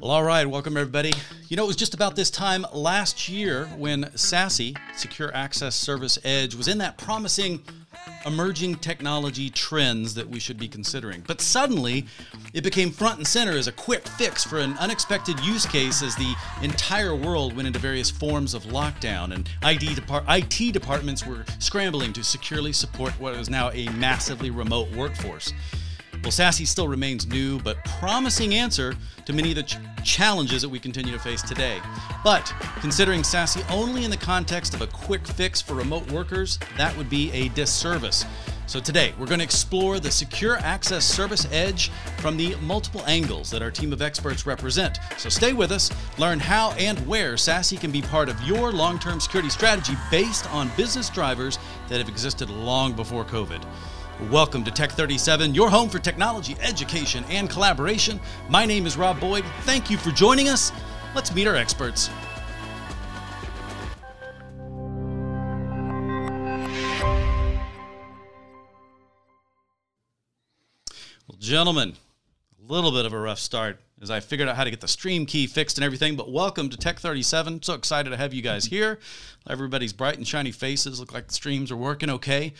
Well, all right, welcome everybody. You know, it was just about this time last year when SASE, Secure Access Service Edge, was in that promising emerging technology trends that we should be considering. But suddenly, it became front and center as a quick fix for an unexpected use case as the entire world went into various forms of lockdown and IT, depart- IT departments were scrambling to securely support what is now a massively remote workforce. Well, SASE still remains new, but promising answer to many of the ch- challenges that we continue to face today. But considering SASE only in the context of a quick fix for remote workers, that would be a disservice. So today, we're going to explore the Secure Access Service Edge from the multiple angles that our team of experts represent. So stay with us, learn how and where SASE can be part of your long-term security strategy based on business drivers that have existed long before COVID. Welcome to Tech 37, your home for technology, education, and collaboration. My name is Rob Boyd. Thank you for joining us. Let's meet our experts. Well, gentlemen, a little bit of a rough start as I figured out how to get the stream key fixed and everything. But welcome to Tech 37. So excited to have you guys here. Everybody's bright and shiny faces look like the streams are working okay.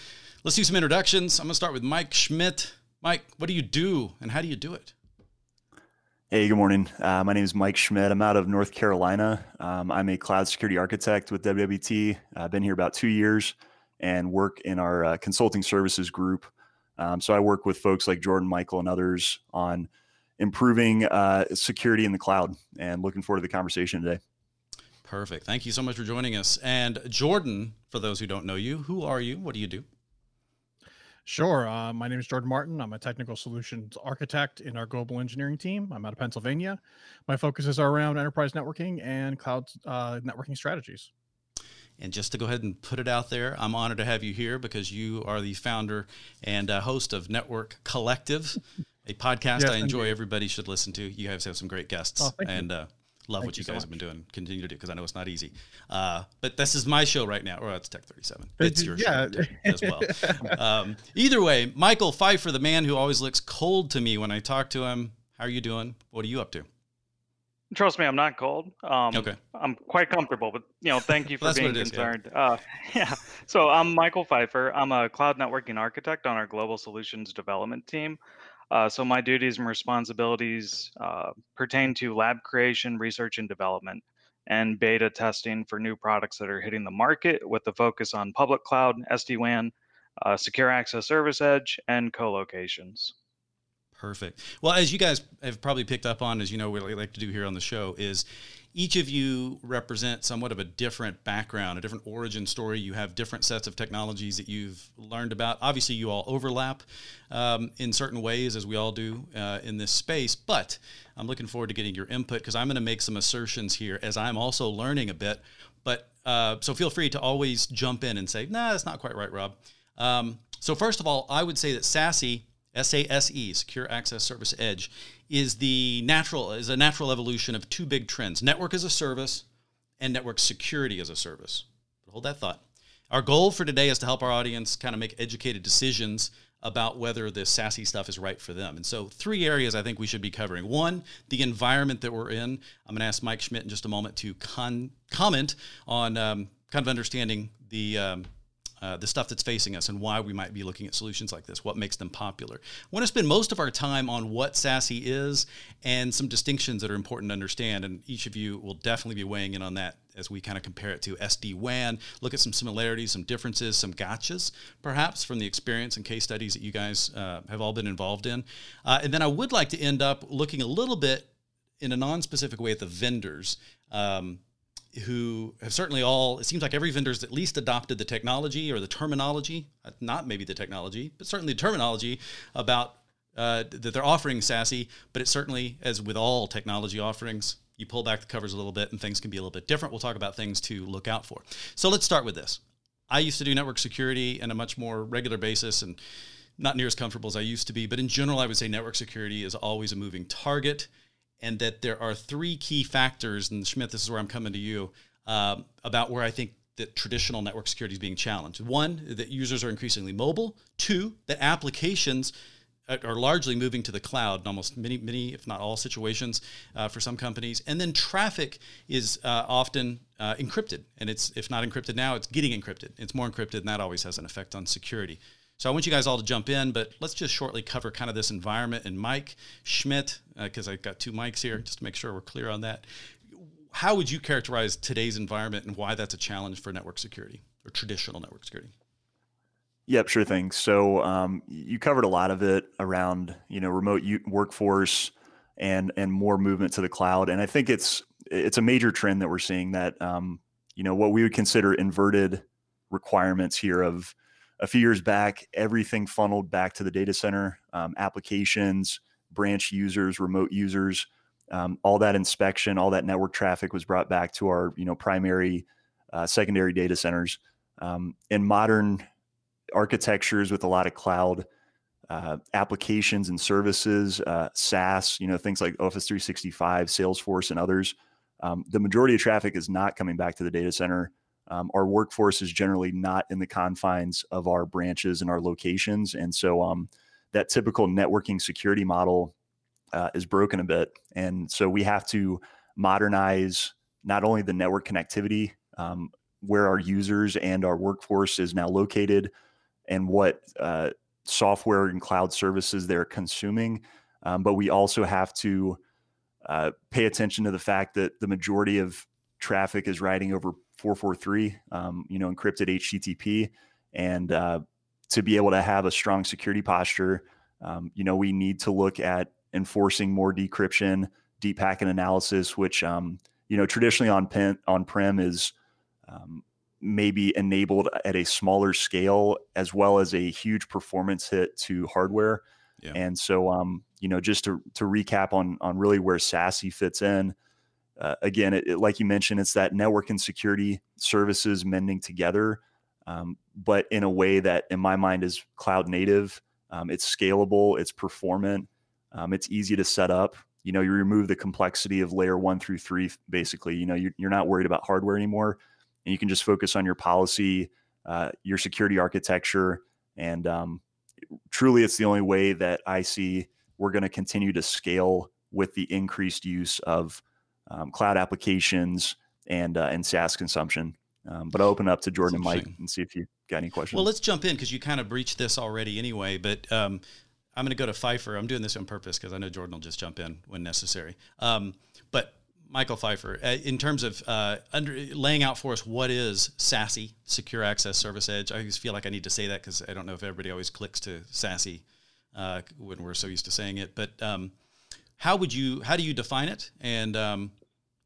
Let's do some introductions. I'm going to start with Mike Schmidt. Mike, what do you do and how do you do it? Hey, good morning. Uh, my name is Mike Schmidt. I'm out of North Carolina. Um, I'm a cloud security architect with WWT. I've been here about two years and work in our uh, consulting services group. Um, so I work with folks like Jordan, Michael, and others on improving uh, security in the cloud and looking forward to the conversation today. Perfect. Thank you so much for joining us. And Jordan, for those who don't know you, who are you? What do you do? Sure. Uh, my name is Jordan Martin. I'm a technical solutions architect in our global engineering team. I'm out of Pennsylvania. My focuses are around enterprise networking and cloud uh, networking strategies. And just to go ahead and put it out there, I'm honored to have you here because you are the founder and uh, host of Network Collective, a podcast yes, I enjoy. Everybody should listen to. You guys have some great guests. Oh, and uh, love Thank what you, you guys so have been doing. Continue to do because I know it's not easy. Uh, but this is my show right now. Or it's Tech 37. It's your yeah. show as well. um, either way, Michael Pfeiffer, the man who always looks cold to me when I talk to him. How are you doing? What are you up to? Trust me, I'm not cold. Um, okay. I'm quite comfortable, but you know, thank you for being concerned. Is, yeah. Uh, yeah. So I'm Michael Pfeiffer. I'm a cloud networking architect on our global solutions development team. Uh, so my duties and responsibilities uh, pertain to lab creation, research and development, and beta testing for new products that are hitting the market with the focus on public cloud, SD-WAN, uh, secure access service edge, and co-locations. Perfect. Well, as you guys have probably picked up on, as you know, what we like to do here on the show is each of you represent somewhat of a different background, a different origin story. You have different sets of technologies that you've learned about. Obviously, you all overlap um, in certain ways, as we all do uh, in this space. But I'm looking forward to getting your input because I'm going to make some assertions here as I'm also learning a bit. But uh, so feel free to always jump in and say, "Nah, that's not quite right, Rob." Um, so first of all, I would say that SASE SASE, Secure Access Service Edge, is the natural is a natural evolution of two big trends: network as a service and network security as a service. But hold that thought. Our goal for today is to help our audience kind of make educated decisions about whether the SASE stuff is right for them. And so, three areas I think we should be covering. One, the environment that we're in. I'm going to ask Mike Schmidt in just a moment to con- comment on um, kind of understanding the um, uh, the stuff that's facing us and why we might be looking at solutions like this, what makes them popular. I want to spend most of our time on what SASE is and some distinctions that are important to understand. And each of you will definitely be weighing in on that as we kind of compare it to SD WAN, look at some similarities, some differences, some gotchas, perhaps from the experience and case studies that you guys uh, have all been involved in. Uh, and then I would like to end up looking a little bit in a non specific way at the vendors. Um, who have certainly all, it seems like every vendor's at least adopted the technology or the terminology, uh, not maybe the technology, but certainly the terminology about uh, that they're offering SASE. But it certainly, as with all technology offerings, you pull back the covers a little bit and things can be a little bit different. We'll talk about things to look out for. So let's start with this. I used to do network security on a much more regular basis and not near as comfortable as I used to be. But in general, I would say network security is always a moving target and that there are three key factors. And Schmidt, this is where I'm coming to you um, about where I think that traditional network security is being challenged. One, that users are increasingly mobile. Two, that applications are largely moving to the cloud in almost many, many, if not all situations uh, for some companies. And then traffic is uh, often uh, encrypted. And it's, if not encrypted now, it's getting encrypted. It's more encrypted, and that always has an effect on security. So I want you guys all to jump in, but let's just shortly cover kind of this environment. And Mike Schmidt, because uh, I've got two mics here, just to make sure we're clear on that. How would you characterize today's environment and why that's a challenge for network security or traditional network security? Yep, sure thing. So um, you covered a lot of it around you know remote workforce and and more movement to the cloud, and I think it's it's a major trend that we're seeing that um, you know what we would consider inverted requirements here of a few years back everything funneled back to the data center um, applications branch users remote users um, all that inspection all that network traffic was brought back to our you know primary uh, secondary data centers um, in modern architectures with a lot of cloud uh, applications and services, uh, SaaS, you know, things like Office 365, Salesforce, and others. Um, the majority of traffic is not coming back to the data center. Um, our workforce is generally not in the confines of our branches and our locations. And so um, that typical networking security model uh, is broken a bit. And so we have to modernize not only the network connectivity, um, where our users and our workforce is now located, and what uh, software and cloud services they're consuming. Um, but we also have to uh, pay attention to the fact that the majority of traffic is riding over 443, um, you know, encrypted HTTP. And uh, to be able to have a strong security posture, um, you know, we need to look at enforcing more decryption, deep packet analysis, which, um, you know, traditionally on pen, on prem is um, maybe enabled at a smaller scale as well as a huge performance hit to hardware. Yeah. And so, um, you know, just to, to recap on, on really where SASE fits in, uh, again, it, it, like you mentioned, it's that network and security services mending together, um, but in a way that, in my mind, is cloud native. Um, it's scalable, it's performant, um, it's easy to set up. You know, you remove the complexity of layer one through three. Basically, you know, you're, you're not worried about hardware anymore and you can just focus on your policy, uh, your security architecture, and um, truly, it's the only way that I see we're going to continue to scale with the increased use of um, cloud applications and uh, and SaaS consumption. Um, but I'll open up to Jordan and Mike and see if you got any questions. Well, let's jump in because you kind of breached this already anyway. But um, I'm going to go to Pfeiffer. I'm doing this on purpose because I know Jordan will just jump in when necessary. Um, but Michael Pfeiffer, uh, in terms of uh, under, laying out for us what is SASE, Secure Access Service Edge. I always feel like I need to say that because I don't know if everybody always clicks to SASE uh, when we're so used to saying it. But um, how would you, how do you define it? And um,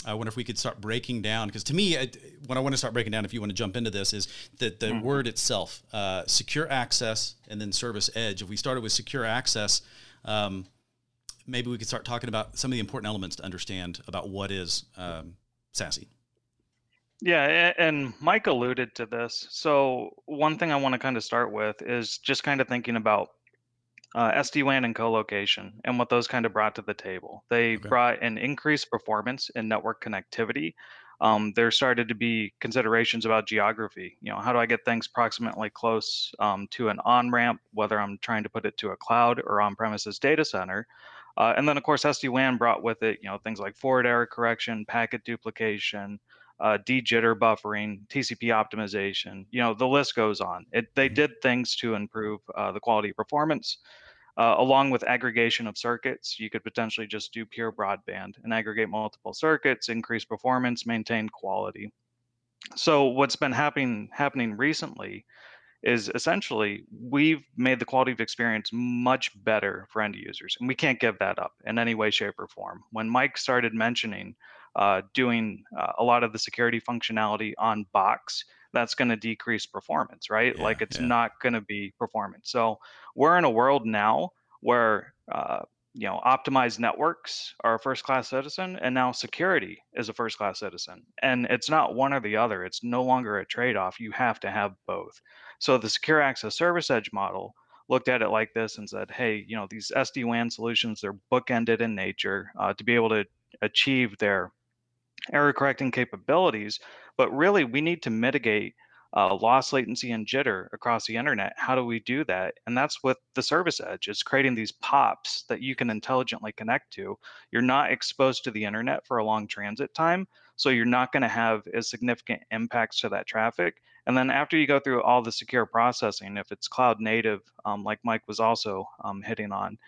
I wonder if we could start breaking down because to me, I, what I want to start breaking down, if you want to jump into this, is that the mm-hmm. word itself, uh, secure access, and then service edge. If we started with secure access. Um, maybe we could start talking about some of the important elements to understand about what is um, SASE. Yeah, and Mike alluded to this. So one thing I want to kind of start with is just kind of thinking about uh, SD-WAN and co-location and what those kind of brought to the table. They okay. brought an increased performance in network connectivity. Um, there started to be considerations about geography. You know, how do I get things proximately close um, to an on-ramp, whether I'm trying to put it to a cloud or on-premises data center? Uh, and then, of course, SD-WAN brought with it, you know, things like forward error correction, packet duplication, uh, de-jitter buffering, TCP optimization. You know, the list goes on. It, they mm-hmm. did things to improve uh, the quality of performance. Uh, along with aggregation of circuits, you could potentially just do pure broadband and aggregate multiple circuits, increase performance, maintain quality. So what's been happening happening recently is essentially we've made the quality of experience much better for end users and we can't give that up in any way shape or form when mike started mentioning uh, doing uh, a lot of the security functionality on box that's going to decrease performance right? Yeah, like it's yeah. not going to be performance. So we're in a world now where uh, you know optimized networks are a first class citizen and now security is a first class citizen. And it's not one or the other. It's no longer a trade off you have to have both. So the secure access service edge model looked at it like this and said, hey, you know, these SD-WAN solutions, they're bookended in nature uh, to be able to achieve their error correcting capabilities. But really, we need to mitigate uh, loss latency and jitter across the internet. How do we do that? And that's with the service edge. It's creating these pops that you can intelligently connect to. You're not exposed to the internet for a long transit time, so you're not going to have as significant impacts to that traffic. And then after you go through all the secure processing, if it's cloud native, um, like Mike was also um, hitting on,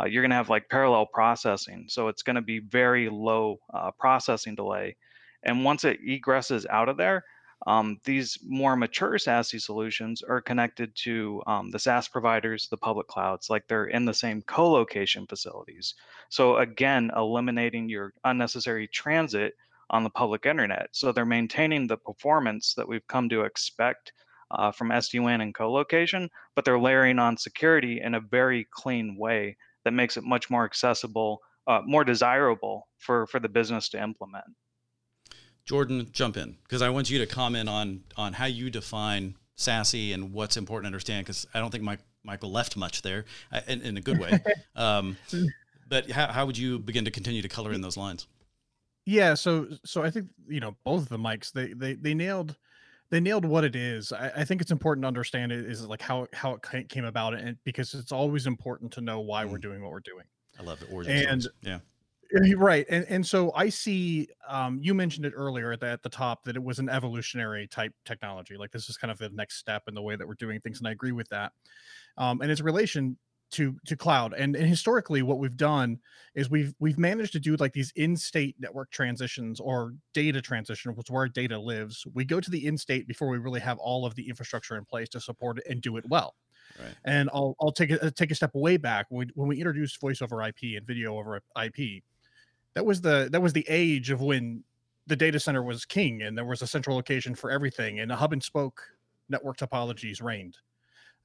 uh, you're going to have like parallel processing. So it's going to be very low uh, processing delay. And once it egresses out of there, um, these more mature SASE solutions are connected to um, the SaaS providers, the public clouds, like they're in the same co-location facilities. So again, eliminating your unnecessary transit on the public internet. So they're maintaining the performance that we've come to expect uh, from SD-WAN and co-location, but they're layering on security in a very clean way that makes it much more accessible, uh, more desirable for, for the business to implement. Jordan, jump in because I want you to comment on on how you define SASE and what's important to understand because I don't think Mike, Michael left much there uh, in, in a good way. um, but how, how would you begin to continue to color in those lines? Yeah, so so I think you know both of the mics they they they nailed they nailed what it is. I, I think it's important to understand it is like how how it came about, and because it's always important to know why mm. we're doing what we're doing. I love the origin and stories. yeah, right and and so i see um you mentioned it earlier at the, at the top that it was an evolutionary type technology like this is kind of the next step in the way that we're doing things and i agree with that um and its relation to to cloud and, and historically what we've done is we've we've managed to do like these in-state network transitions or data transition which is where data lives. We go to the in-state before we really have all of the infrastructure in place to support it and do it well. Right. And I'll I'll take a take a step way back. When we, when we introduced voice over IP and video over IP that was the that was the age of when the data center was king and there was a central location for everything and a hub and spoke network topologies reigned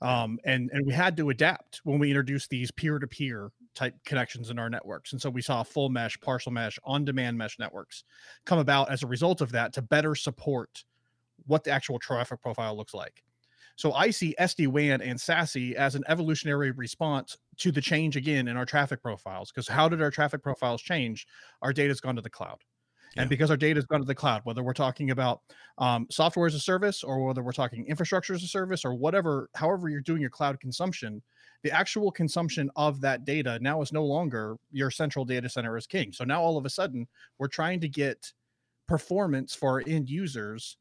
um, and and we had to adapt when we introduced these peer-to-peer type connections in our networks and so we saw full mesh partial mesh on-demand mesh networks come about as a result of that to better support what the actual traffic profile looks like so I see SD WAN and SASE as an evolutionary response to the change again in our traffic profiles. Because how did our traffic profiles change? Our data's gone to the cloud. Yeah. And because our data has gone to the cloud, whether we're talking about um, software as a service or whether we're talking infrastructure as a service or whatever, however you're doing your cloud consumption, the actual consumption of that data now is no longer your central data center is king. So now all of a sudden we're trying to get performance for our end users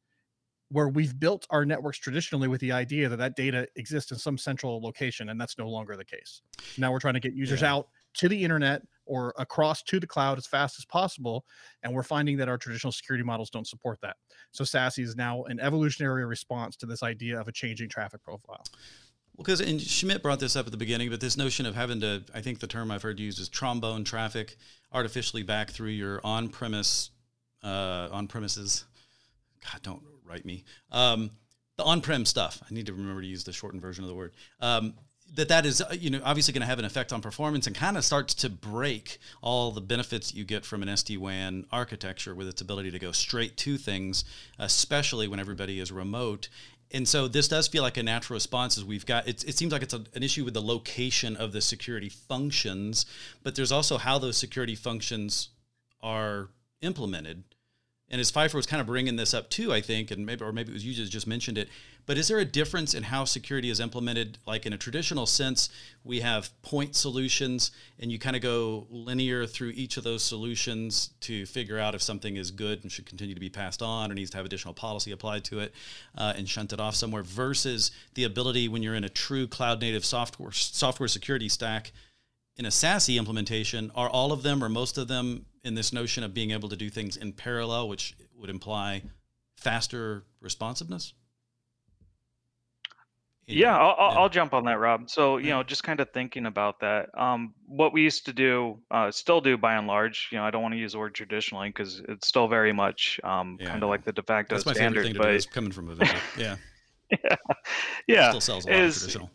where we've built our networks traditionally with the idea that that data exists in some central location and that's no longer the case now we're trying to get users yeah. out to the internet or across to the cloud as fast as possible and we're finding that our traditional security models don't support that so SASE is now an evolutionary response to this idea of a changing traffic profile well, because and Schmidt brought this up at the beginning, but this notion of having to, I think the term I've heard used is trombone traffic artificially back through your on-premise, uh, on-premises. God, don't write me. Um, the on-prem stuff. I need to remember to use the shortened version of the word. Um, that that is uh, you know obviously going to have an effect on performance and kind of starts to break all the benefits you get from an SD-WAN architecture with its ability to go straight to things, especially when everybody is remote. And so this does feel like a natural response as we've got, it, it seems like it's a, an issue with the location of the security functions, but there's also how those security functions are implemented and as Pfeiffer was kind of bringing this up too, I think, and maybe or maybe it was you just just mentioned it. But is there a difference in how security is implemented? Like in a traditional sense, we have point solutions, and you kind of go linear through each of those solutions to figure out if something is good and should continue to be passed on, or needs to have additional policy applied to it, uh, and shunt it off somewhere. Versus the ability when you're in a true cloud native software software security stack in a SASE implementation, are all of them or most of them in this notion of being able to do things in parallel, which would imply faster responsiveness? Yeah, I'll, I'll, I'll, jump on that, Rob. So, you know, just kind of thinking about that. Um, what we used to do, uh, still do by and large. You know, I don't want to use the word traditionally because it's still very much um, yeah, kind of like the de facto That's my standard. Favorite thing but to do is coming from a vendor. Yeah. yeah. Yeah. Still sells a lot is, of traditional.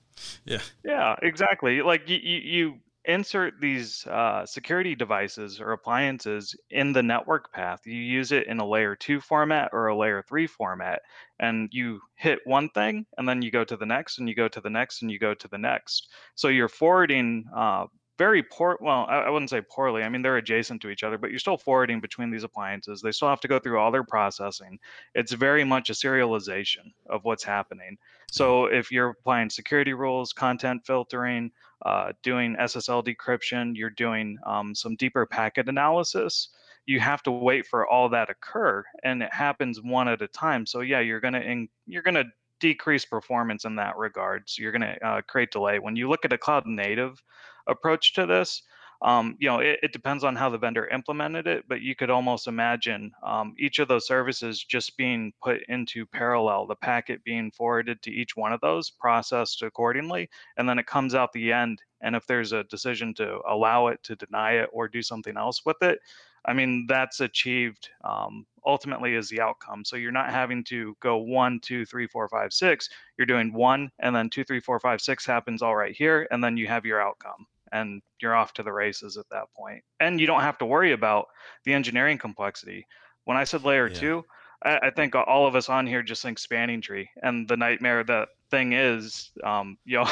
Yeah. Yeah, exactly. Like you, you insert these uh, security devices or appliances in the network path. You use it in a layer two format or a layer three format, and you hit one thing, and then you go to the next, and you go to the next, and you go to the next. So you're forwarding uh, very poor. Well, I, I wouldn't say poorly. I mean, they're adjacent to each other, but you're still forwarding between these appliances. They still have to go through all their processing. It's very much a serialization of what's happening. So if you're applying security rules, content filtering, uh, doing SSL decryption, you're doing um, some deeper packet analysis. You have to wait for all that occur, and it happens one at a time. So yeah, you're gonna in, you're gonna decrease performance in that regard. So you're gonna uh, create delay. When you look at a cloud native approach to this, um, you know, it, it, depends on how the vendor implemented it, but you could almost imagine um, each of those services just being put into parallel, the packet being forwarded to each one of those, processed accordingly, and then it comes out the end. And if there's a decision to allow it, to deny it, or do something else with it, I mean, that's achieved um, ultimately is the outcome. So you're not having to go one, two, three, four, five, six. You're doing one, and then two, three, four, five, six happens all right here, and then you have your outcome and you're off to the races at that point. And you don't have to worry about the engineering complexity. When I said layer yeah. two, I, I, think all of us on here just think spanning tree, and the nightmare that thing is, um, you know.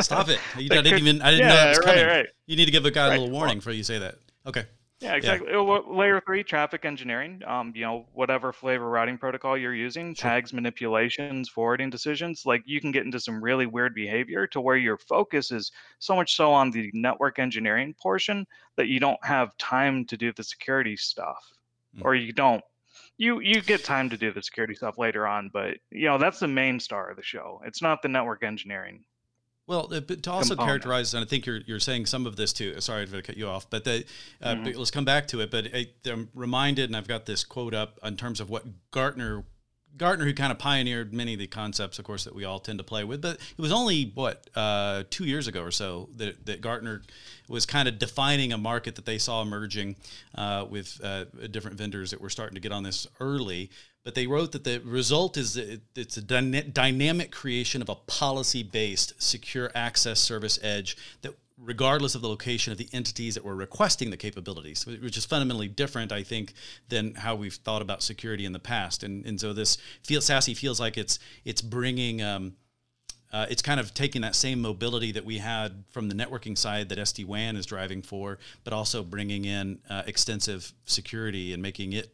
Stop it! You didn't could, even. I didn't yeah, know that was coming. Right, right. You need to give a guy right. a little warning before you say that. Okay. Yeah, exactly. Yeah. Layer three traffic engineering. Um, you know, whatever flavor routing protocol you're using, sure. tags, manipulations, forwarding decisions. Like you can get into some really weird behavior to where your focus is so much so on the network engineering portion that you don't have time to do the security stuff, mm. or you don't. You you get time to do the security stuff later on, but you know that's the main star of the show. It's not the network engineering. Well, uh, but to also component. characterize, and I think you're you're saying some of this too. Sorry to cut you off, but, the, uh, mm-hmm. but let's come back to it. But I, am reminded, and I've got this quote up in terms of what Gartner Gartner, who kind of pioneered many of the concepts, of course, that we all tend to play with. But it was only what uh, two years ago or so that, that Gartner was kind of defining a market that they saw emerging uh, with uh, different vendors that were starting to get on this early. But they wrote that the result is it's a dyna- dynamic creation of a policy-based secure access service edge that regardless of the location of the entities that were requesting the capabilities, which is fundamentally different, I think, than how we've thought about security in the past. And and so this feel SASE feels like it's it's bringing. Um, uh, it's kind of taking that same mobility that we had from the networking side that SD WAN is driving for, but also bringing in uh, extensive security and making it,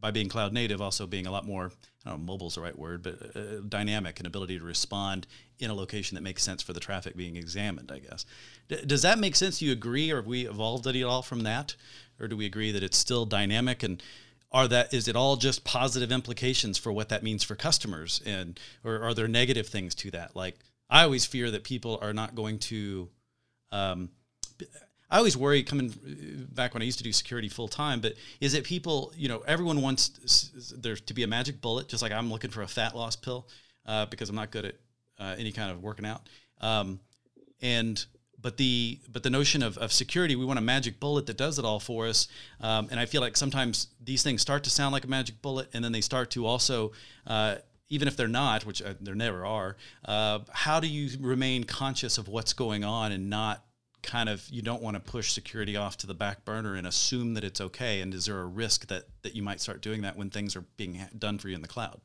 by being cloud native, also being a lot more I don't know, mobile is the right word, but uh, dynamic and ability to respond in a location that makes sense for the traffic being examined, I guess. D- does that make sense? Do you agree, or have we evolved it at all from that? Or do we agree that it's still dynamic and are that is it all just positive implications for what that means for customers and or are there negative things to that like i always fear that people are not going to um, I always worry coming back when I used to do security full time, but is it people, you know, everyone wants there to be a magic bullet, just like I'm looking for a fat loss pill uh, because I'm not good at uh, any kind of working out. Um, and but the but the notion of, of security, we want a magic bullet that does it all for us. Um, and I feel like sometimes these things start to sound like a magic bullet, and then they start to also uh, even if they're not, which uh, there never are, uh, how do you remain conscious of what's going on and not kind of you don't want to push security off to the back burner and assume that it's okay and is there a risk that that you might start doing that when things are being done for you in the cloud?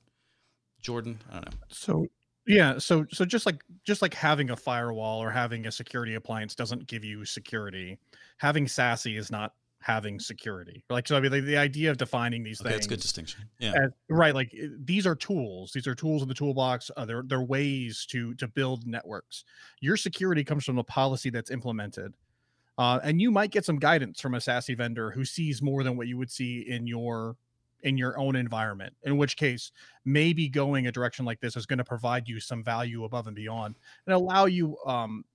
Jordan i don't know. So yeah so so just like just like having a firewall or having a security appliance doesn't give you security having SASE is not having security. Like so, I mean, the, the idea of defining these okay, things. That's good distinction. Yeah. As, right. Like these are tools. These are tools in the toolbox. Uh, they're they're ways to to build networks. Your security comes from the policy that's implemented. Uh, and you might get some guidance from a SASE vendor who sees more than what you would see in your in your own environment. In which case, maybe going a direction like this is going to provide you some value above and beyond and allow you um,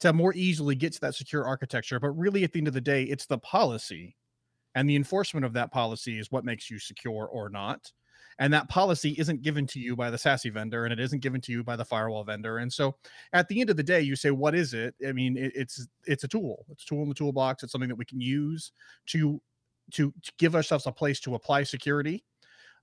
to more easily get to that secure architecture. But really, at the end of the day, it's the policy and the enforcement of that policy is what makes you secure or not. And that policy isn't given to you by the SASE vendor and it isn't given to you by the firewall vendor. And so at the end of the day, you say, what is it? I mean, it, it's it's a tool. It's a tool in the toolbox. It's something that we can use to to, to give ourselves a place to apply security.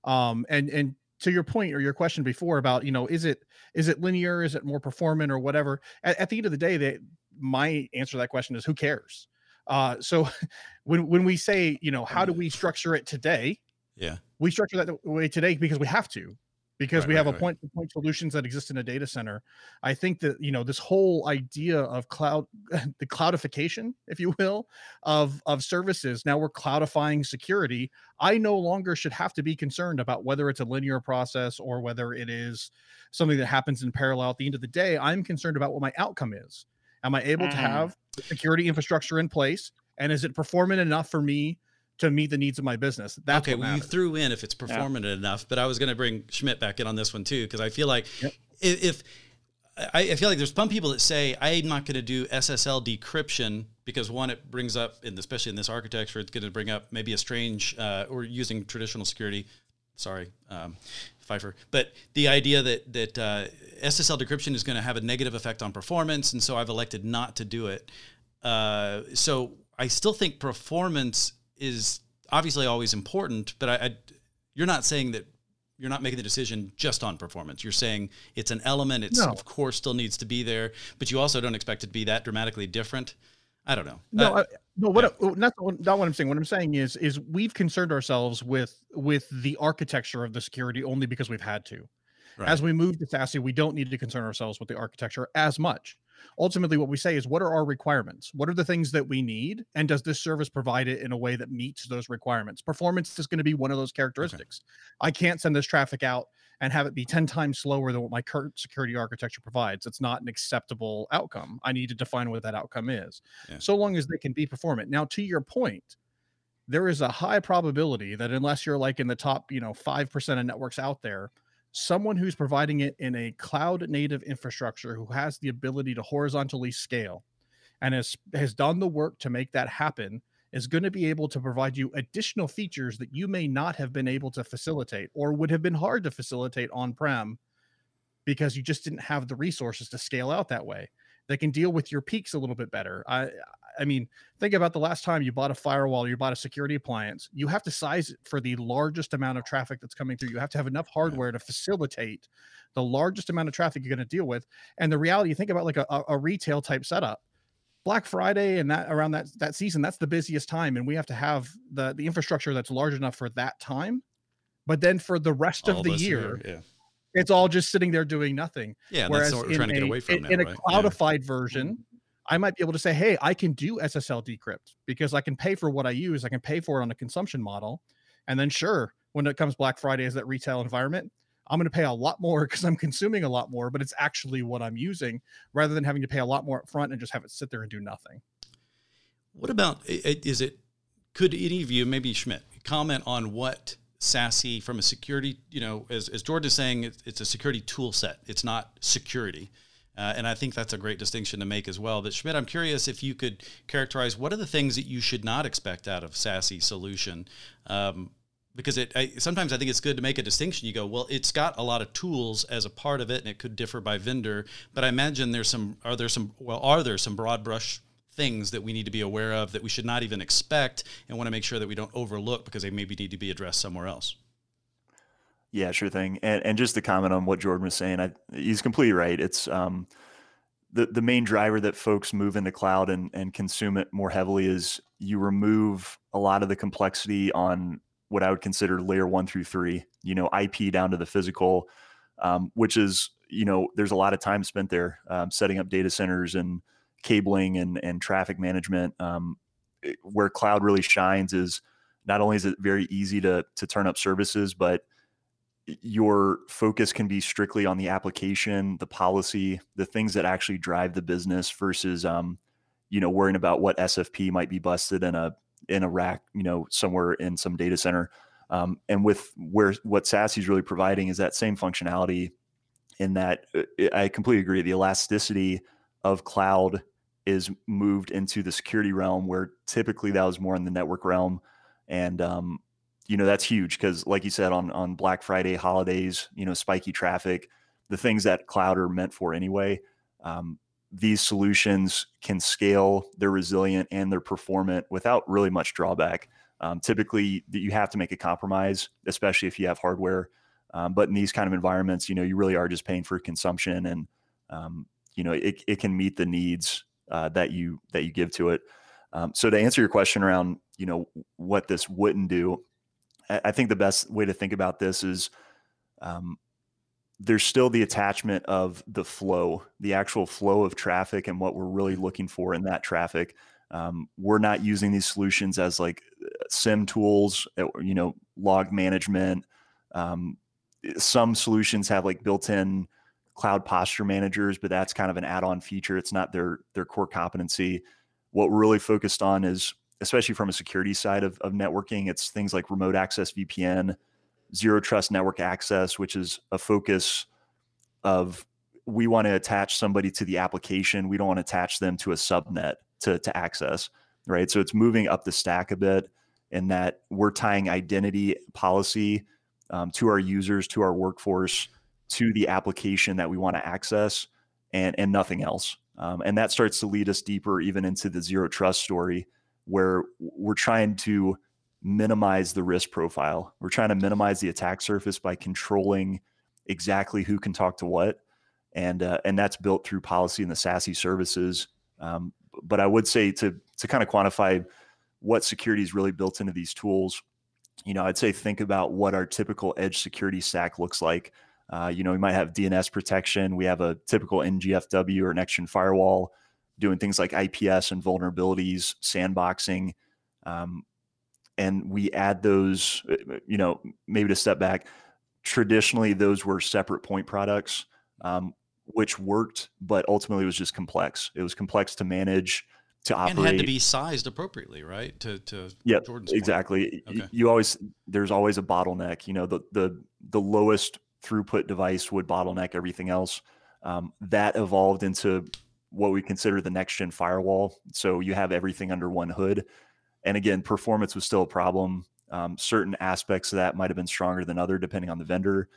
Um, and and to your point or your question before about you know is it is it linear? Is it more performant or whatever? At, at the end of the day that my answer to that question is who cares? Uh so when when we say you know how do we structure it today yeah. we structure that way today because we have to because right, we have right, a point to point solutions that exist in a data center. I think that you know this whole idea of cloud, the cloudification, if you will, of of services. Now we're cloudifying security. I no longer should have to be concerned about whether it's a linear process or whether it is something that happens in parallel. At the end of the day, I'm concerned about what my outcome is. Am I able mm. to have security infrastructure in place, and is it performant enough for me to meet the needs of my business. That's okay. Well, you threw in if it's performant yeah. enough, but I was going to bring Schmidt back in on this one too because I feel like yep. if, if I, feel like there's some people that say I'm not going to do SSL decryption because one, it brings up, and especially in this architecture, it's going to bring up maybe a strange uh, or using traditional security. Sorry, um, Pfeiffer, but the idea that that uh, SSL decryption is going to have a negative effect on performance, and so I've elected not to do it. Uh, so I still think performance is obviously always important, but I, I, you're not saying that you're not making the decision just on performance. You're saying it's an element. It's no. of course still needs to be there, but you also don't expect it to be that dramatically different. I don't know. No, uh, I, no. What yeah. not not what I'm saying. What I'm saying is is we've concerned ourselves with with the architecture of the security only because we've had to. Right. As we move to SASE, we don't need to concern ourselves with the architecture as much ultimately what we say is what are our requirements? What are the things that we need? And does this service provide it in a way that meets those requirements? Performance is going to be one of those characteristics. Okay. i can't send this traffic out and have it be 10 times slower than what my current security architecture provides. It's not an acceptable outcome. I need to define what that outcome is yeah. so long as they can be performant. Now to your point there is a high probability that unless you're like in the top you know 5% of networks out there someone who's providing it in a cloud native infrastructure who has the ability to horizontally scale and has has done the work to make that happen is going to be able to provide you additional features that you may not have been able to facilitate or would have been hard to facilitate on prem because you just didn't have the resources to scale out that way. They can deal with your peaks a little bit better. I I mean, think about the last time you bought a firewall, you bought a security appliance. You have to size it for the largest amount of traffic that's coming through. You have to have enough hardware to facilitate the largest amount of traffic you're going to deal with. And the reality, you think about like a, a retail type setup. Black Friday and that around that that season, that's the busiest time, and we have to have the the infrastructure that's large enough for that time. But then for the rest all of the year, year yeah it's all just sitting there doing nothing. Yeah, Whereas that's what we're trying to get away from. In, now, in a right? cloudified yeah. version, I might be able to say, hey, I can do SSL decrypt because I can pay for what I use. I can pay for it on a consumption model. And then, sure, when it comes Black Friday as that retail environment, I'm going to pay a lot more because I'm consuming a lot more, but it's actually what I'm using rather than having to pay a lot more up front and just have it sit there and do nothing. What about is it? Could any of you, maybe Schmidt, comment on what SASE from a security, you know, as, as Jordan is saying, it's a security tool set. It's not security. Uh, and I think that's a great distinction to make as well. But Schmidt, I'm curious if you could characterize what are the things that you should not expect out of SASE solution. Um, because it I, sometimes I think it's good to make a distinction. You go, well, it's got a lot of tools as a part of it, and it could differ by vendor. But I imagine there's some are there some well are there some broad brush things that we need to be aware of that we should not even expect and want to make sure that we don't overlook because they maybe need to be addressed somewhere else. Yeah, sure thing. And, and just to comment on what Jordan was saying, I, he's completely right. It's um, the the main driver that folks move into cloud and and consume it more heavily is you remove a lot of the complexity on what I would consider layer one through three. You know, IP down to the physical, um, which is you know there's a lot of time spent there um, setting up data centers and cabling and and traffic management. Um, where cloud really shines is not only is it very easy to to turn up services, but your focus can be strictly on the application, the policy, the things that actually drive the business versus, um, you know, worrying about what SFP might be busted in a in a rack, you know, somewhere in some data center. Um, and with where what SASE is really providing is that same functionality. In that, uh, I completely agree. The elasticity of cloud is moved into the security realm, where typically that was more in the network realm, and um, you know that's huge because like you said on on black friday holidays you know spiky traffic the things that cloud are meant for anyway um, these solutions can scale they're resilient and they're performant without really much drawback. Um, typically that you have to make a compromise especially if you have hardware. Um, but in these kind of environments you know you really are just paying for consumption and um, you know it, it can meet the needs uh, that you that you give to it um, so to answer your question around you know what this wouldn't do I think the best way to think about this is um, there's still the attachment of the flow, the actual flow of traffic, and what we're really looking for in that traffic. Um, we're not using these solutions as like SIEM tools, uh, you know, log management. Um, some solutions have like built-in cloud posture managers, but that's kind of an add-on feature. It's not their their core competency. What we're really focused on is, especially from a security side of, of networking, it's things like remote access VPN, zero trust network access, which is a focus of we want to attach somebody to the application. We don't want to attach them to a subnet to, to access, right? So it's moving up the stack a bit in that we're tying identity policy um, to our users, to our workforce, to the application that we want to access, and and nothing else. Um, and that starts to lead us deeper even into the zero trust story, where we're trying to minimize the risk profile. We're trying to minimize the attack surface by controlling exactly who can talk to what, and uh, and that's built through policy and the SASE services. Um, but I would say to to kind of quantify what security is really built into these tools, you know, I'd say think about what our typical edge security stack looks like. Uh, you know, we might have DNS protection. We have a typical NGFW or next gen firewall doing things like IPS and vulnerabilities, sandboxing. Um, and we add those, uh, you know, maybe to step back, traditionally those were separate point products, um, which worked, but ultimately was just complex. It was complex to manage, to operate. And had to be sized appropriately, right? To, to yeah, exactly. Okay. You always, there's always a bottleneck, you know, the, the, the lowest throughput device would bottleneck everything else. Um, that evolved into what we consider the next gen firewall. So you have everything under one hood. And again, performance was still a problem. Um, certain aspects of that might have been stronger than other, depending on the vendor.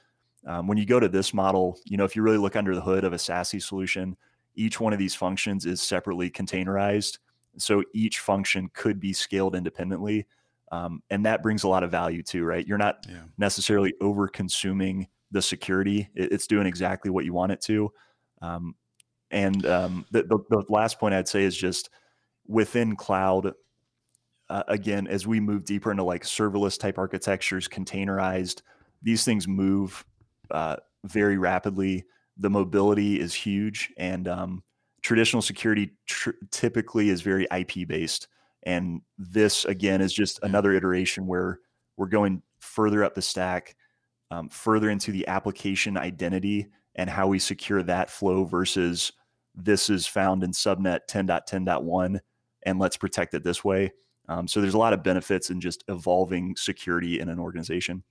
Um, when you go to this model, you know, if you really look under the hood of a SASE solution, each one of these functions is separately containerized. So each function could be scaled independently. Um, and that brings a lot of value too, right? You're not yeah. necessarily over consuming the security. It, it's doing exactly what you want it to. Um, and um, the, the, the, last point I'd say is just within cloud, uh, again, as we move deeper into like serverless type architectures, containerized, these things move uh, very rapidly. The mobility is huge, and um, traditional security tr- typically is very IP based. And this again is just another iteration where we're going further up the stack, um, further into the application identity and how we secure that flow versus this is found in subnet 10.10.1 and let's protect it this way. Um, so there's a lot of benefits in just evolving security in an organization.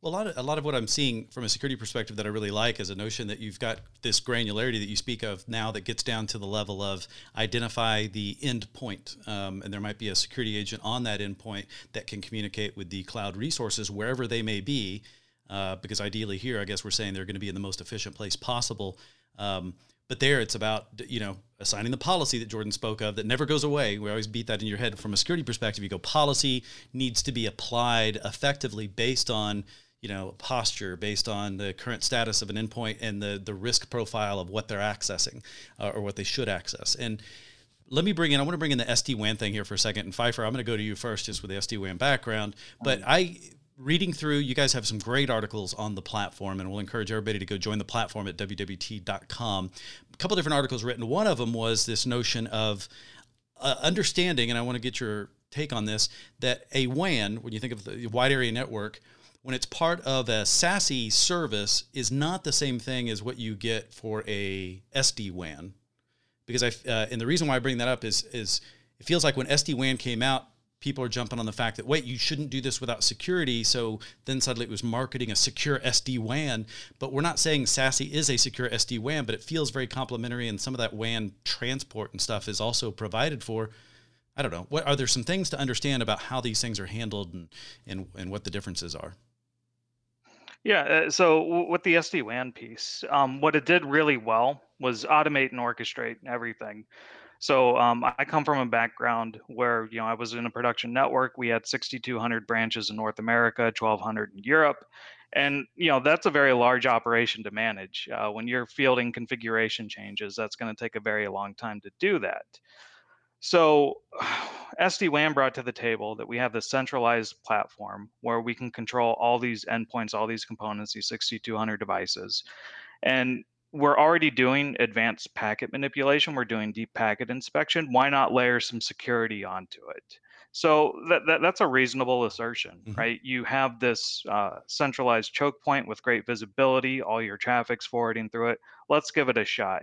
Well, a lot of a lot of what I'm seeing from a security perspective that I really like is a notion that you've got this granularity that you speak of now that gets down to the level of identify the endpoint, um, and there might be a security agent on that endpoint that can communicate with the cloud resources wherever they may be, uh, because ideally here, I guess we're saying they're going to be in the most efficient place possible. Um, but there, it's about you know assigning the policy that Jordan spoke of that never goes away. We always beat that in your head from a security perspective. You go policy needs to be applied effectively based on you know posture, based on the current status of an endpoint and the the risk profile of what they're accessing uh, or what they should access. And let me bring in. I want to bring in the SD WAN thing here for a second. And Pfeiffer, I'm going to go to you first, just with the SD WAN background. But I reading through, you guys have some great articles on the platform, and we'll encourage everybody to go join the platform at wwt.com. A couple different articles written. One of them was this notion of uh, understanding, and I want to get your take on this, that a WAN, when you think of the wide area network, when it's part of a SASE service, is not the same thing as what you get for a SD WAN. Because I, uh, and the reason why I bring that up is, is it feels like when SD WAN came out, people are jumping on the fact that wait you shouldn't do this without security. So then suddenly it was marketing a secure sd-wan but we're not saying SASE is a secure sd-wan but it feels very complementary and some of that wan transport and stuff is also provided for. I don't know. What are there some things to understand about how these things are handled and and, and what the differences are? Yeah uh, so with the sd-wan piece um, what it did really well was automate and orchestrate everything so um, I come from a background where you know I was in a production network. We had 6,200 branches in North America, 1,200 in Europe, and you know that's a very large operation to manage. Uh, when you're fielding configuration changes, that's going to take a very long time to do that. So SD WAN brought to the table that we have this centralized platform where we can control all these endpoints, all these components, these 6,200 devices. And we're already doing advanced packet manipulation. We're doing deep packet inspection. Why not layer some security onto it? So that, that that's a reasonable assertion, mm-hmm. right? You have this uh, centralized choke point with great visibility. All your traffic's forwarding through it. Let's give it a shot.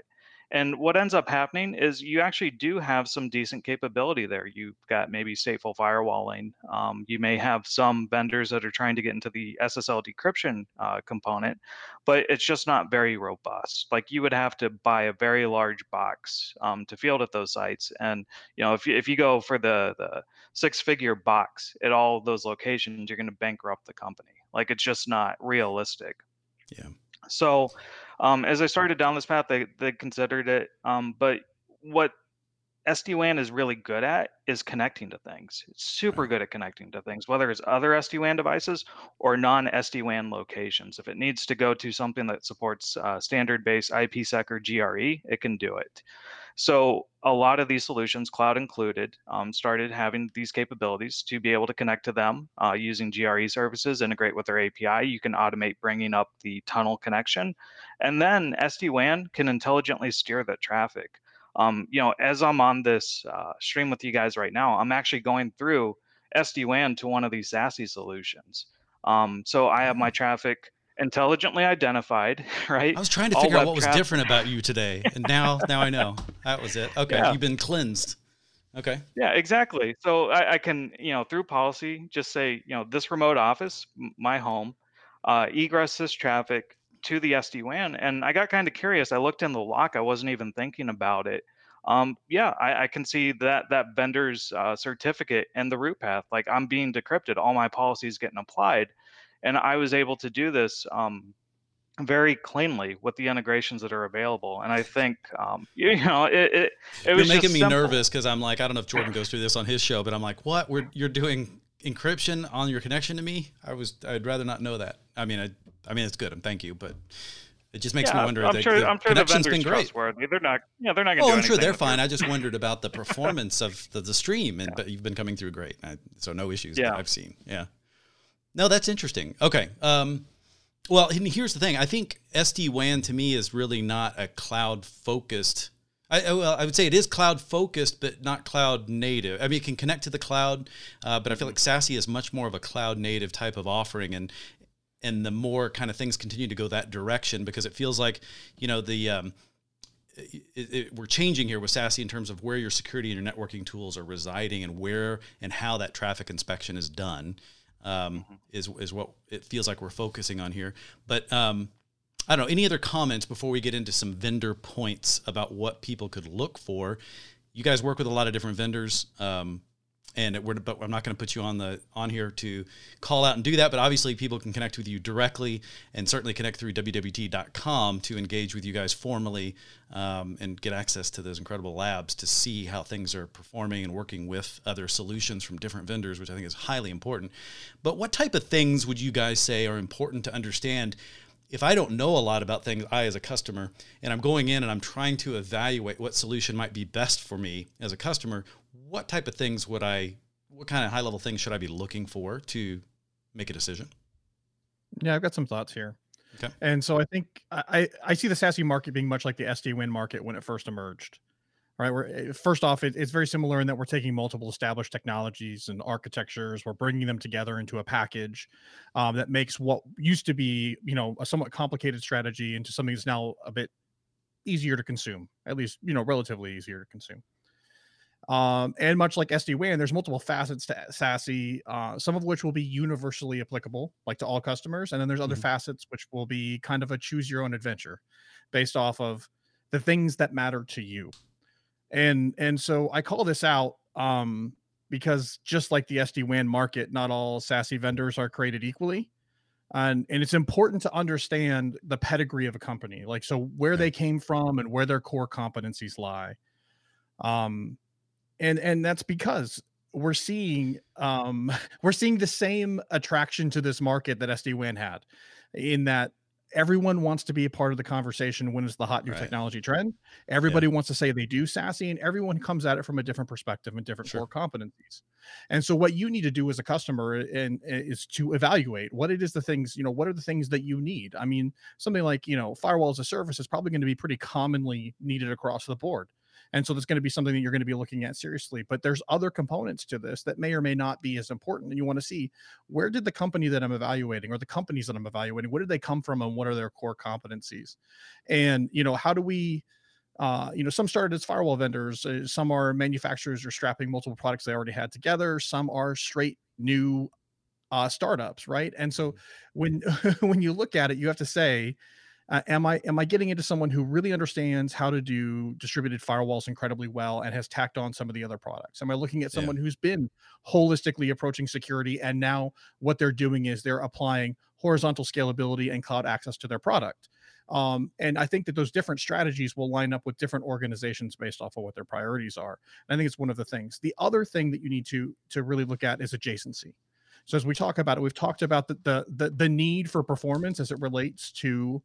And what ends up happening is you actually do have some decent capability there. You've got maybe stateful firewalling. Um, you may have some vendors that are trying to get into the SSL decryption uh, component, but it's just not very robust. Like you would have to buy a very large box um, to field at those sites. And you know, if you, if you go for the the six figure box at all those locations, you're going to bankrupt the company. Like it's just not realistic. Yeah. So um, as I started down this path, they, they considered it. Um, but what SD-WAN is really good at is connecting to things. It's super good at connecting to things, whether it's other SD-WAN devices or non-SD-WAN locations. If it needs to go to something that supports uh, standard-based IPsec or GRE, it can do it. So a lot of these solutions, cloud included, um, started having these capabilities to be able to connect to them uh, using GRE services, integrate with their API. You can automate bringing up the tunnel connection, and then SD-WAN can intelligently steer that traffic. Um, you know, as I'm on this uh, stream with you guys right now, I'm actually going through SD-WAN to one of these SASE solutions. Um, so I have my mm-hmm. traffic intelligently identified, right? I was trying to figure out what was different about you today, and now now I know that was it. Okay, yeah. you've been cleansed. Okay. Yeah, exactly. So I, I, can, you know, through policy, just say, you know, this remote office, my home, uh, egress this traffic to the SD WAN, and I got kind of curious. I looked in the lock. I wasn't even thinking about it. Um, yeah, I, I, can see that that vendor's uh, certificate and the root path. Like I'm being decrypted. All my policies getting applied and I was able to do this um, very cleanly with the integrations that are available. And I think, um, you, know, it, it, it was making me simple. nervous because I'm like, I don't know if Jordan goes through this on his show, but I'm like, what? We're, you're doing encryption on your connection to me? I was, I'd rather not know that. I mean, I, I mean, it's good. I'm thank you, but it just makes yeah, me wonder. I'm sure. The I'm sure the vendor's been great. trustworthy. They're not. Yeah, they're not going to. Oh, I'm sure they're fine. I just wondered about the performance of the, the stream, and yeah. but you've been coming through great. I, so no issues yeah. that I've seen. Yeah. No, that's interesting. Okay. Um, well, here's the thing. I think SD WAN to me is really not a cloud focused. I, well, I would say it is cloud focused, but not cloud native. I mean, it can connect to the cloud, uh, but I feel like SASE is much more of a cloud native type of offering, and and the more kind of things continue to go that direction because it feels like you know the um, it, it, we're changing here with SASE in terms of where your security and your networking tools are residing and where and how that traffic inspection is done um, mm-hmm. is is what it feels like we're focusing on here. But um, I don't know. Any other comments before we get into some vendor points about what people could look for? You guys work with a lot of different vendors. Um, and we're, but I'm not going to put you on the on here to call out and do that. But obviously, people can connect with you directly, and certainly connect through wwt.com to engage with you guys formally um, and get access to those incredible labs to see how things are performing and working with other solutions from different vendors, which I think is highly important. But what type of things would you guys say are important to understand? If I don't know a lot about things, I as a customer, and I'm going in and I'm trying to evaluate what solution might be best for me as a customer, what type of things would I, what kind of high level things should I be looking for to make a decision? Yeah, I've got some thoughts here. Okay. And so I think I, I see the SASE market being much like the SD WAN market when it first emerged. Right. We're eh, first off, it, it's very similar in that we're taking multiple established technologies and architectures, we're bringing them together into a package um, that makes what used to be, you know, a somewhat complicated strategy into something that's now a bit easier to consume, at least, you know, relatively easier to consume. Um, and much like SD WAN, there's multiple facets to SASE, uh, some of which will be universally applicable, like to all customers. And then there's other mm-hmm. facets which will be kind of a choose your own adventure based off of the things that matter to you. And and so I call this out um, because just like the SD WAN market, not all SASE vendors are created equally. And, and it's important to understand the pedigree of a company, like so where they came from and where their core competencies lie. Um, and and that's because we're seeing um we're seeing the same attraction to this market that SD-WAN had in that everyone wants to be a part of the conversation when it's the hot new right. technology trend. Everybody yeah. wants to say they do SASE, and everyone comes at it from a different perspective and different sure. core competencies. And so, what you need to do as a customer eh, and, and is to evaluate what it is the things you know what are the things that you need. I mean, something like you know firewall as a service is probably going to be pretty commonly needed across the board. And so that's going to be something that you're going to be looking at seriously. But there's other components to this that may or may not be as important. And you want to see where did the company that I'm evaluating or the companies that I'm evaluating, where did they come from and what are their core competencies? And, you know, how do we, uh, you know, some started as firewall vendors, uh, some are manufacturers are strapping multiple products they already had together, some are straight new uh, startups, right? And so mm-hmm. when when you look at it, you have to say, uh, am i am i getting into someone who really understands how to do distributed firewalls incredibly well and has tacked on some of the other products? Am i looking at someone yeah. who's been holistically approaching security and now what they're doing is they're applying horizontal scalability and cloud access to their product? Um, and i think that those different strategies will line up with different organizations based off of what their priorities are. And i think it's one of the things. The other thing that you need to to really look at is adjacency. So as we talk about it we've talked about the the the, the need for performance as it relates to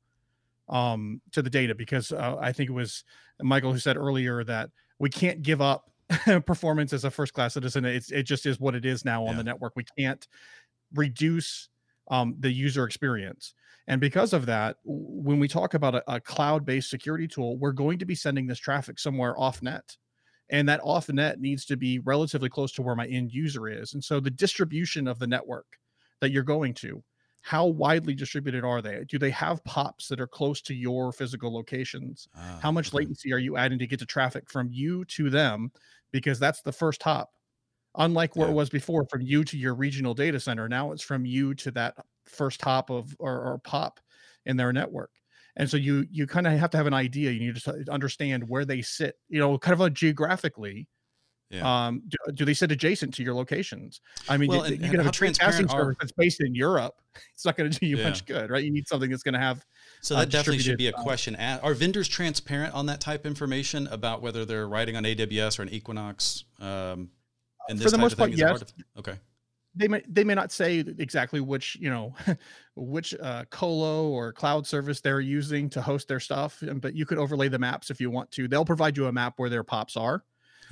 um, to the data because uh, I think it was Michael who said earlier that we can't give up performance as a first class citizen. It's, it just is what it is now on yeah. the network. We can't reduce um, the user experience. And because of that, when we talk about a, a cloud based security tool, we're going to be sending this traffic somewhere off net. And that off net needs to be relatively close to where my end user is. And so the distribution of the network that you're going to how widely distributed are they? Do they have pops that are close to your physical locations? How ah, much okay. latency are you adding to get to traffic from you to them? Because that's the first hop. Unlike where yeah. it was before, from you to your regional data center, now it's from you to that first hop of or, or pop in their network. And so you you kind of have to have an idea. You need to understand where they sit, you know, kind of a geographically yeah. Um, do, do, they sit adjacent to your locations? I mean, well, you, and, you can have a transpassing service that's based in Europe. It's not going to do you yeah. much good, right? You need something that's going to have. So that uh, definitely should be a question. Are vendors transparent on that type of information about whether they're writing on AWS or an Equinix? Um, and this For the most part, yes. To, okay. They may they may not say exactly which you know which uh, colo or cloud service they're using to host their stuff, but you could overlay the maps if you want to. They'll provide you a map where their pops are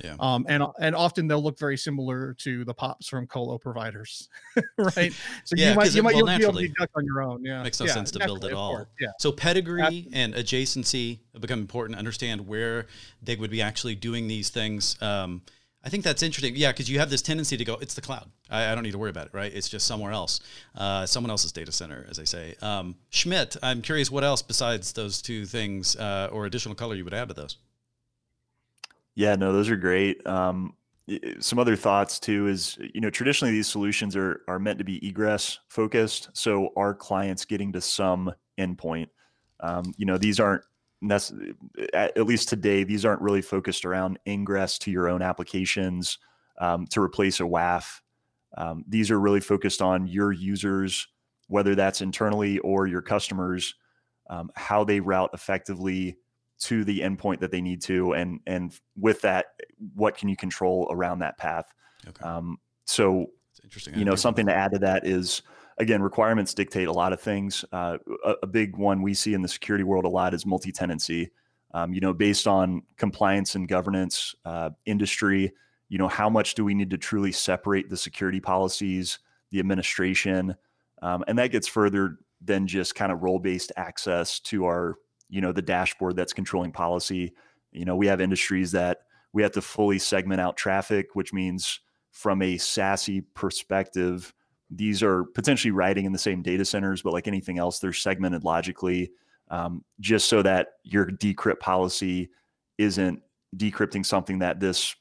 yeah. Um, and and often they'll look very similar to the pops from colo providers, right? So yeah, you might you might well, be able to duck on your own. Yeah, makes no yeah, sense to build it all. Yeah. So pedigree and adjacency become important. Understand where they would be actually doing these things. Um, I think that's interesting. Yeah, because you have this tendency to go, it's the cloud. I, I, don't need to worry about it, right? It's just somewhere else, uh, someone else's data center, as I say. Um, Schmidt, I'm curious what else besides those two things uh, or additional color you would add to those. Yeah, no, those are great. Um, some other thoughts too is you know traditionally these solutions are are meant to be egress focused, so our clients getting to some endpoint. Um, you know these aren't necessarily at, at, least today these aren't really focused around ingress to your own applications um, to replace a WAF. Um, these are really focused on your users, whether that's internally or your customers, um, how they route effectively to the endpoint that they need to, and and with that, what can you control around that path? Okay. Um, so, interesting. You know, something to add to that is again, requirements dictate a lot of things. Uh, a, a, big one we see in the security world a lot is multi-tenancy. Um, you know, based on compliance and governance, uh, industry. You know, how much do we need to truly separate the security policies, the administration, um, and that gets further than just kind of role-based access to our you know the dashboard that's controlling policy. You know we have industries that we have to fully segment out traffic which means from a SASE perspective these are potentially riding in the same data centers but like anything else they're segmented logically um, just so that your decrypt policy isn't decrypting something that this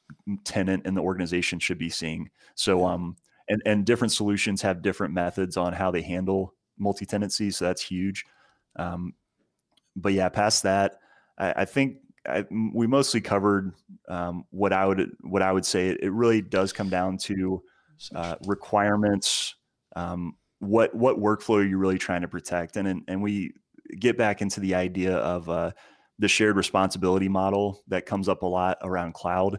tenant in the organization should be seeing. So um and and different solutions have different methods on how they handle multi-tenancy so that's huge. Um, but yeah, past that, I, I think I, we mostly covered um, what I would what I would say. It, it really does come down to uh, requirements. Um, what what workflow are you really trying to protect? And and and we get back into the idea of uh, the shared responsibility model that comes up a lot around cloud.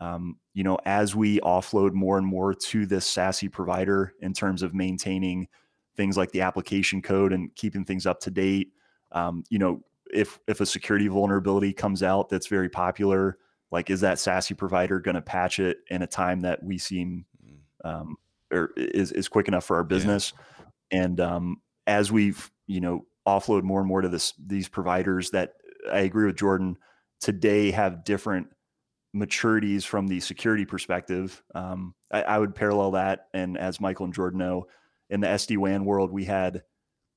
Um, you know, as we offload more and more to this SASE provider in terms of maintaining things like the application code and keeping things up to date. Um, you know, if if a security vulnerability comes out that's very popular, like is that SASE provider going to patch it in a time that we seem mm. um, or is is quick enough for our business? Yeah. And um, as we've you know offload more and more to this these providers that I agree with Jordan today have different maturities from the security perspective. Um, I, I, would parallel that, and as Michael and Jordan know, in the SD WAN world, we had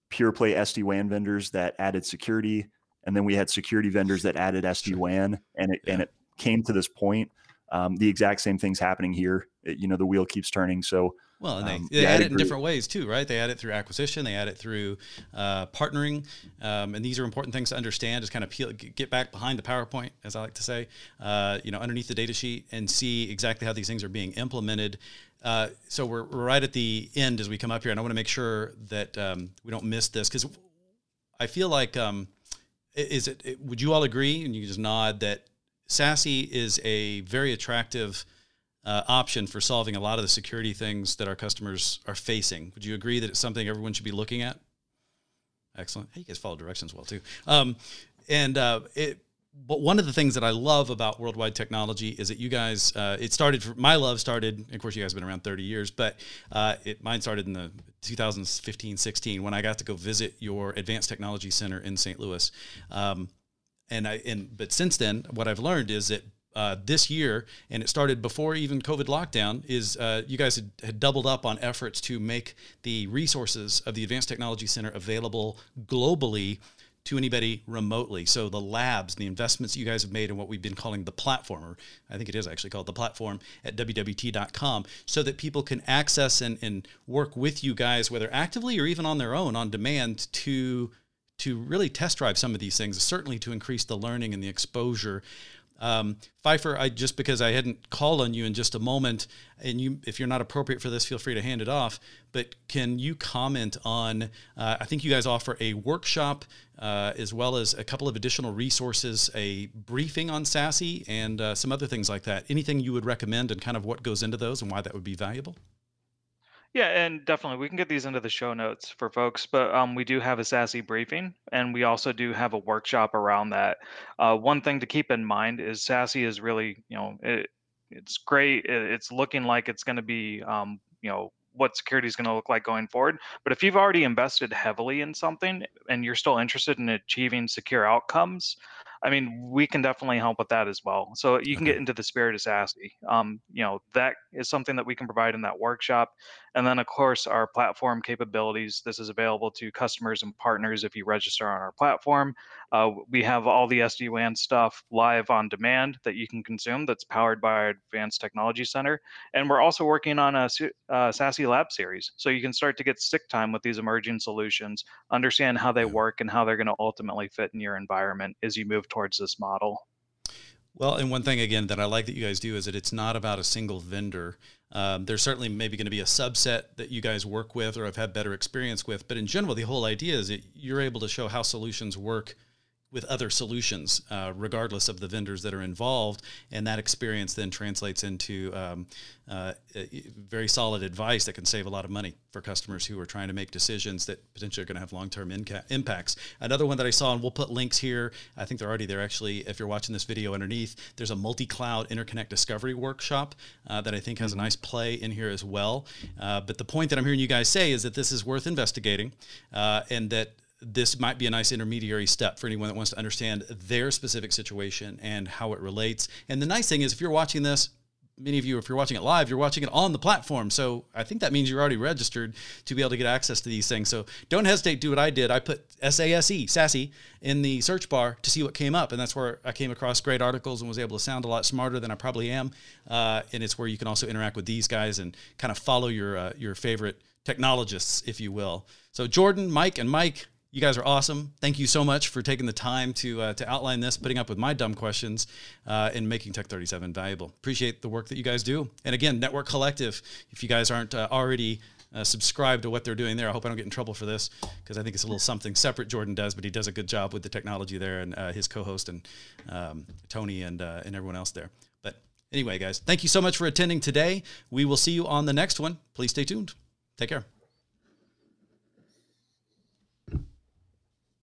pure play SD WAN vendors that added security, and then we had security vendors that added SD WAN, and it yeah. and it came to this point. Um, the exact same thing's happening here. It, you know, the wheel keeps turning. So well, and they, um, they yeah, add it in different ways too, right? They add it through acquisition, they add it through uh, partnering, um, and these are important things to understand. Just kind of peel, get back behind the PowerPoint, as I like to say, uh, you know, underneath the data sheet, and see exactly how these things are being implemented. Uh, so we're, we're, right at the end as we come up here, and I want to make sure that um, we don't miss this because I feel like um, is it, it? Would you all agree? And you just nod that SASE is a very attractive uh, option for solving a lot of the security things that our customers are facing. Would you agree that it's something everyone should be looking at? Excellent. Hey, you guys follow directions well too. Um, and uh, it, but one of the things that I love about World Wide Technology is that you guys, uh, it started, for, my love started, of course, you guys have been around 30 years, but uh, it, mine started in the 2015, 16 when I got to go visit your advanced technology center in St. Louis. Um, and I, and, but since then, what I've learned is that uh, this year, and it started before even COVID lockdown, is uh, you guys had, had, doubled up on efforts to make the resources of the Advanced Technology Center available globally to anybody remotely. So the labs, the investments you guys have made in what we've been calling the platform, or I think it is actually called the platform at wwt.com, so that people can access and, and work with you guys, whether actively or even on their own, on demand to to really test drive some of these things, certainly to increase the learning and the exposure. Um, Pfeiffer, I just because I hadn't called on you in just a moment, and you, if you're not appropriate for this, feel free to hand it off. But can you comment on? Uh, I think you guys offer a workshop uh, as well as a couple of additional resources, a briefing on SASE, and uh, some other things like that. Anything you would recommend, and kind of what goes into those, and why that would be valuable? Yeah, and definitely we can get these into the show notes for folks, but um, we do have a SASE briefing, and we also do have a workshop around that. Uh, one thing to keep in mind is SASE is really, you know, it, it's great. It, it's looking like it's going to be, um, you know, what security is going to look like going forward. But if you've already invested heavily in something and you're still interested in achieving secure outcomes, I mean, we can definitely help with that as well. So you can get into the spirit of SASE. Um, you know, that is something that we can provide in that workshop. And then, of course, our platform capabilities. This is available to customers and partners if you register on our platform. Uh, we have all the SD-WAN stuff live on demand that you can consume that's powered by our Advanced Technology Center. And we're also working on a uh, SASE Lab series. So you can start to get stick time with these emerging solutions, understand how they work and how they're going to ultimately fit in your environment as you move towards this model. Well, and one thing again that I like that you guys do is that it's not about a single vendor. Um, there's certainly maybe going to be a subset that you guys work with or have had better experience with, but in general, the whole idea is that you're able to show how solutions work with other solutions, uh, regardless of the vendors that are involved. And that experience then translates into um, uh, very solid advice that can save a lot of money for customers who are trying to make decisions that potentially are going to have long term inca- impacts. Another one that I saw, and we'll put links here, I think they're already there actually. If you're watching this video underneath, there's a multi cloud interconnect discovery workshop uh, that I think has a mm-hmm. nice play in here as well. Uh, but the point that I'm hearing you guys say is that this is worth investigating uh, and that this might be a nice intermediary step for anyone that wants to understand their specific situation and how it relates. And the nice thing is, if you're watching this, many of you, if you're watching it live, you're watching it on the platform. So I think that means you're already registered to be able to get access to these things. So don't hesitate do what I did. I put SASE, SASE, in the search bar to see what came up. And that's where I came across great articles and was able to sound a lot smarter than I probably am. Uh, and it's where you can also interact with these guys and kind of follow your, uh, your favorite technologists, if you will. So Jordan, Mike, and Mike, you guys are awesome. Thank you so much for taking the time to uh, to outline this, putting up with my dumb questions, uh, and making TEC37 valuable. Appreciate the work that you guys do. And again, Network Collective. If you guys aren't uh, already uh, subscribed to what they're doing there, I hope I don't get in trouble for this because I think it's a little something separate. Jordan does, but he does a good job with the technology there, and uh, his co-host and um, Tony and uh, and everyone else there. But anyway, guys, thank you so much for attending today. We will see you on the next one. Please stay tuned. Take care.